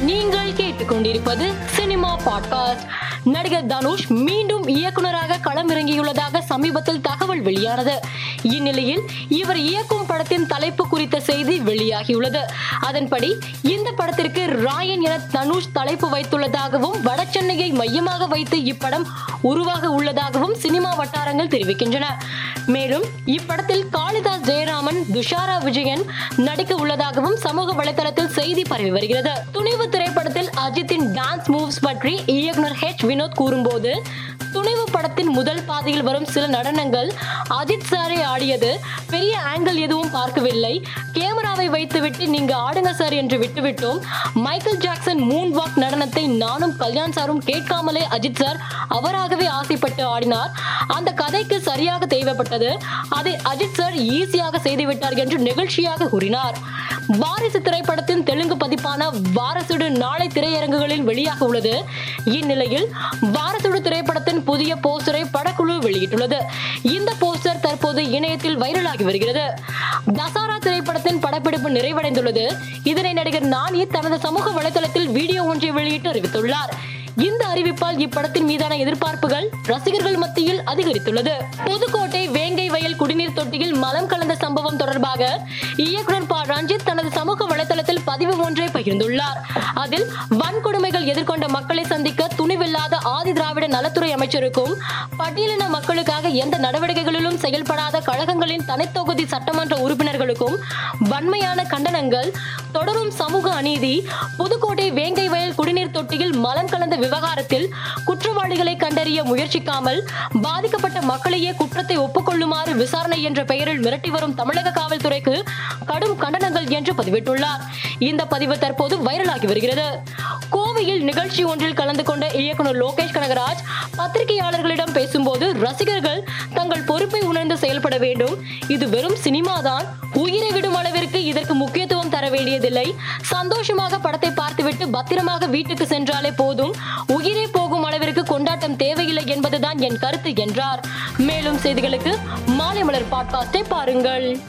நீங்கள் கேட்டுக்கொண்டிருப்பது cinema podcast நடிகர் தனுஷ் மீண்டும் இயக்குனராக களமிறங்கியுள்ளதாக சமீபத்தில் தகவல் வெளியானது. இந்நிலையில் இவர் இயக்கும் படத்தின் தலைப்பு குறித்த செய்தி வெளியாகியுள்ளது. அதன்படி இந்த படத்திற்கு ராயன் என தனுஷ் தலைப்பு வைத்துள்ளதாகவும் வடசென்னையை மையமாக வைத்து இப்படம் உருவாக உள்ளதாகவும் சினிமா வட்டாரங்கள் தெரிவிக்கின்றன. மேலும் இப்படத்தில் காளிதாஸ் ஜெய துஷாரா விஜயன் நடிக்க உள்ளதாகவும் சமூக வலைதளத்தில் செய்தி பரவி வருகிறது. துணிவு திரைப்படத்தில் அஜித்தின் டான்ஸ் மூவ்ஸ் பற்றி இயக்குனர் ஹெச் வினோத் கூறும்போது துணிவு படத்தின் முதல் பாதையில் வரும் சில நடனங்கள் அஜித் சாரை ஆடியது. பெரிய ஆங்கிள் எதுவும் பார்க்கவில்லை. கேமராவை வைத்துவிட்டு நீங்க ஆடுங்க சார் என்று விட்டுவிட்டோம். மைக்கேல் ஜாக்சன் மூன் வாக் நடனத்தை நானும் கல்யாண் சாரும் கேட்காமலே அஜித் சார் அவராகவே ஆசைப்பட்டு ஆடினார். அந்த கதைக்கு சரியாக தேவைப்பட்டது. அதை அஜித் சார் ஈஸியாக செய்துவிட்டார் என்று நெகிழ்ச்சியாக கூறினார். வாரிசு திரைப்படத்தின் தெலுங்கு பதிப்பான வாரசுடு நாளை திரையரங்குகளில் வெளியாக உள்ளது. இந்நிலையில் வாரசுடு திரைப்படத்தின் புதிய போஸ்டரை படக்குழு வெளியிட்டுள்ளது. இந்த போஸ்டர் தற்போது இணையத்தில் வைரலாகி வருகிறது. தசாரா திரைப்படத்தின் படப்பிடிப்பு நிறைவடைந்துள்ளது. இதனை நடிகர் நானி தனது சமூக வலைதளத்தில் வீடியோ ஒன்றை வெளியிட்டு அறிவித்துள்ளார். இந்த அறிவிப்பால் இப்படத்தின் மீதான எதிர்பார்ப்புகள் ரசிகர்கள் மத்தியில் அதிகரித்துள்ளது. புதுக்கோட்டை வேங்கை வயல் குடிநீர் தொட்டியில் மலம் கலந்த சம்பவம் தொடர்பாக இயக்குனர் ப. ரஞ்சித் தனது சமூக வலைதளத்தில் பதிவு ஒன்றை பகிர்ந்துள்ளார். அதில் வன்கொடுமைகள் எதிர்கொண்ட மக்களை சந்திக்க துணிவில்லாத ஆதி திராவிட நலத்துறை அமைச்சருக்கும் பட்டியலின மக்களுக்காக எந்த நடவடிக்கைகளிலும் செயல்படாத கழகங்களின் தனித்தொகுதி சட்டமன்ற உறுப்பினர்களுக்கும் வன்மையான கண்டனங்கள் தொடரும் சமூக அநீதி புதுக்கோட்டை வேங்கை வயல் குடிநீர் தொட்டியில் மலம் விவகாரத்தில் குற்றவாளிகளை கண்டறிய முயற்சிக்காமல் பாதிக்கப்பட்ட மக்களையே குற்றத்தை ஒப்புக்கொள்ளுமாறு விசாரணை என்ற பெயரில் மிரட்டி வரும் தமிழக காவல்துறைக்கு கடும் கண்டனங்கள் என்று பதிவிட்டுள்ளார். இந்த பதிவு தற்போது வைரலாகி வருகிறது. கோவையில் நிகழ்ச்சி ஒன்றில் கலந்து கொண்ட இயக்குனர் லோகேஷ் கனகராஜ் பத்திரிகையாளர்களிடம் பேசும்போது ரசிகர்கள் தங்கள் பொறுப்பை உணர்ந்து செயல்பட வேண்டும். இது வெறும் சினிமாதான். உயிரை விடும் அளவிற்கு இதற்கு முக்கியத்துவம் வேண்டியதில்லை சந்தோஷமாக படத்தை பார்த்துவிட்டு பத்திரமாக வீட்டுக்கு சென்றாலே போதும். உயிரே போகும் அளவிற்கு கொண்டாட்டம் தேவையில்லை என்பதுதான் என் கருத்து என்றார். மேலும் செய்திகளுக்கு மாலை மலர் பாட்காஸ்டை பாருங்கள்.